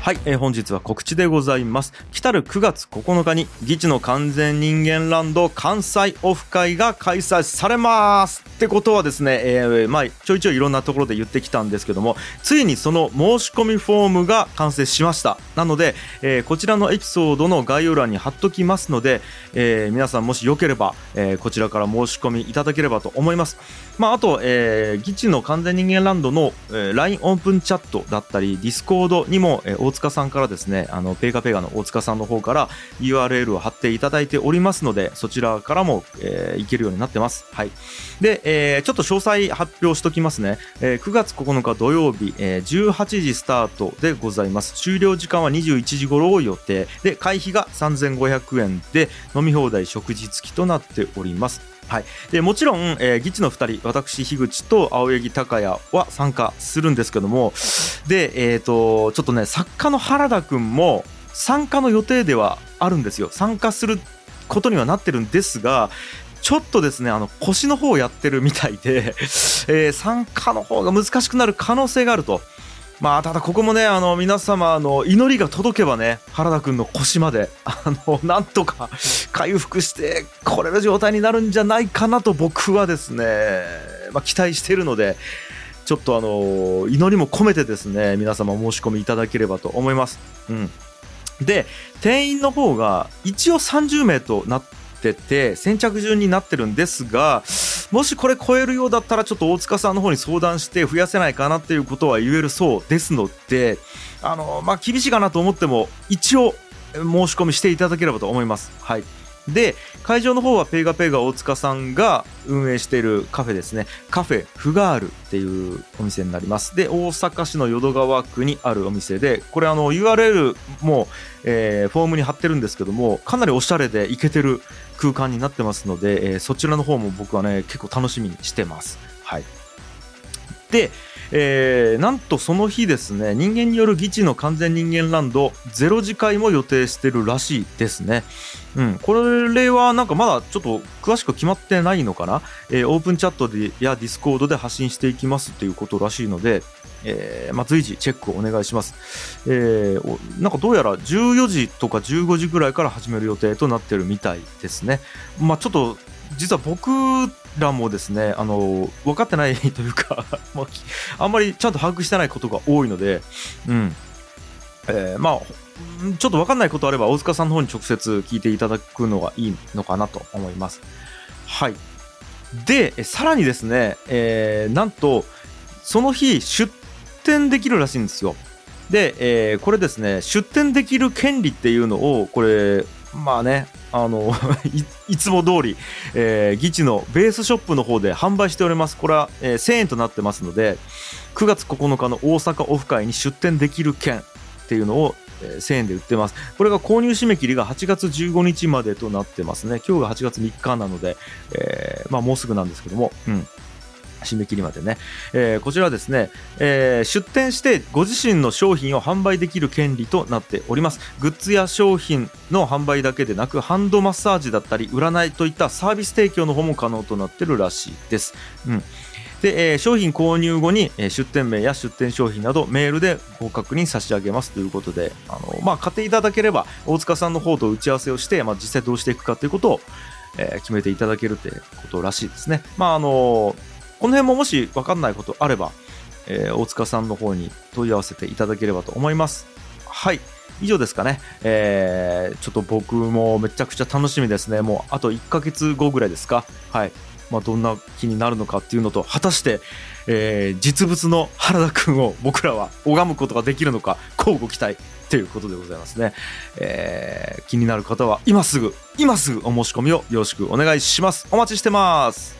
はい、えー本日は告知でございます。来たる9月9日に、ギチの完全人間ランド関西オフ会が開催されますってことはですね、えーまあ、ちょいちょいいろんなところで言ってきたんですけども、ついにその申し込みフォームが完成しました。なので、えーこちらのエピソードの概要欄に貼っときますので、えー皆さんもしよければ、えーこちらから申し込みいただければと思います。まあ、あと、えー、ギチの完全人間ランドの、えー LINE オープンチャットだったり、Discord にも、えー大塚さんからですね、あの、ペーガペーガの大塚さんの方から URL を貼っていただいておりますので、そちらからも、えー、行けるようになってます。はい。で、えーちょっと詳細発表しときますね。えー9月9日土曜日、えー18時スタートでございます。終了時間は21時頃を予定。で、会費が3500円で、飲み放題食事付きとなっております。はい、でもちろん、えー、ギチの2人私樋口と青柳高也は参加するんですけどもで、えー、とちょっとね作家の原田くんも参加の予定ではあるんですよ参加することにはなってるんですがちょっとですねあの腰の方をやってるみたいで、えー参加の方が難しくなる可能性があると。まあ、ただここもね、あの、皆様の祈りが届けばね、原田くんの腰まで、あの、なんとか回復してこれる状態になるんじゃないかなと僕はですね、まあ、期待しているので、ちょっとあの、祈りも込めてですね、皆様お申し込みいただければと思います。うん。で、定員の方が一応30名となってて、先着順になってるんですが、もしこれ超えるようだったらちょっと大塚さんの方に相談して増やせないかなっていうことは言えるそうですので、あの、まあ、厳しいかなと思っても、一応申し込みしていただければと思います。はい。で、会場の方はペーガペーガ大塚さんが運営しているカフェですね。カフェフガールっていうお店になります。で、大阪市の淀川区にあるお店で、これあの URL も、えーフォームに貼ってるんですけども、かなりおしゃれでイケてる空間になってますので、えーそちらの方も僕はね、結構楽しみにしてます。はい。で、えーなんとその日ですね、人間による議地の完全人間ランドゼロ次会も予定してるらしいですね。うん、これはなんかまだちょっと詳しく決まってないのかな、えーオープンチャットでやディスコードで発信していきますということらしいので、えーまあ、随時チェックをお願いします、えーなんかどうやら14時とか15時ぐらいから始める予定となってるみたいですね。まあ、ちょっと実は僕らもですねあの分かってないというか、まああんまりちゃんと把握してないことが多いので、うん。えーまあちょっと分かんないことあれば大塚さんの方に直接聞いていただくのがいいのかなと思います。はいでさらにですね、えーなんとその日出店できるらしいんですよ。で、えーこれですね出店できる権利っていうのをこれまあねあの いつも通り、えー、ギチのベースショップの方で販売しておりますこれは、えー1000円となってますので9月9日の大阪オフ会に出店できる券っていうのを、1000円で売ってます。これが購入締め切りが8月15日までとなってますね。今日が8月3日なので、えーまあもうすぐなんですけども。うん。締め切りまでね、えーこちらはですね、えー出店してご自身の商品を販売できる権利となっております。グッズや商品の販売だけでなくハンドマッサージだったり占いといったサービス提供の方も可能となってるらしいです、うん。で、えー商品購入後に、えー出店名や出店商品などメールでご確認差し上げますということであの、まあ、買っていただければ大塚さんの方と打ち合わせをして、まあ、実際どうしていくかということを、えー決めていただけるということらしいですね。まああのこの辺ももし分かんないことあれば、え大塚さんの方に問い合わせていただければと思います。はい。以上ですかね。えーちょっと僕もめちゃくちゃ楽しみですね。もうあと1ヶ月後ぐらいですか。はい。まあ、どんな気になるのかっていうのと、果たして、えー実物の原田君を僕らは拝むことができるのか、乞うご期待ということでございますね。えー気になる方は今すぐ、今すぐお申し込みをよろしくお願いします。お待ちしてます。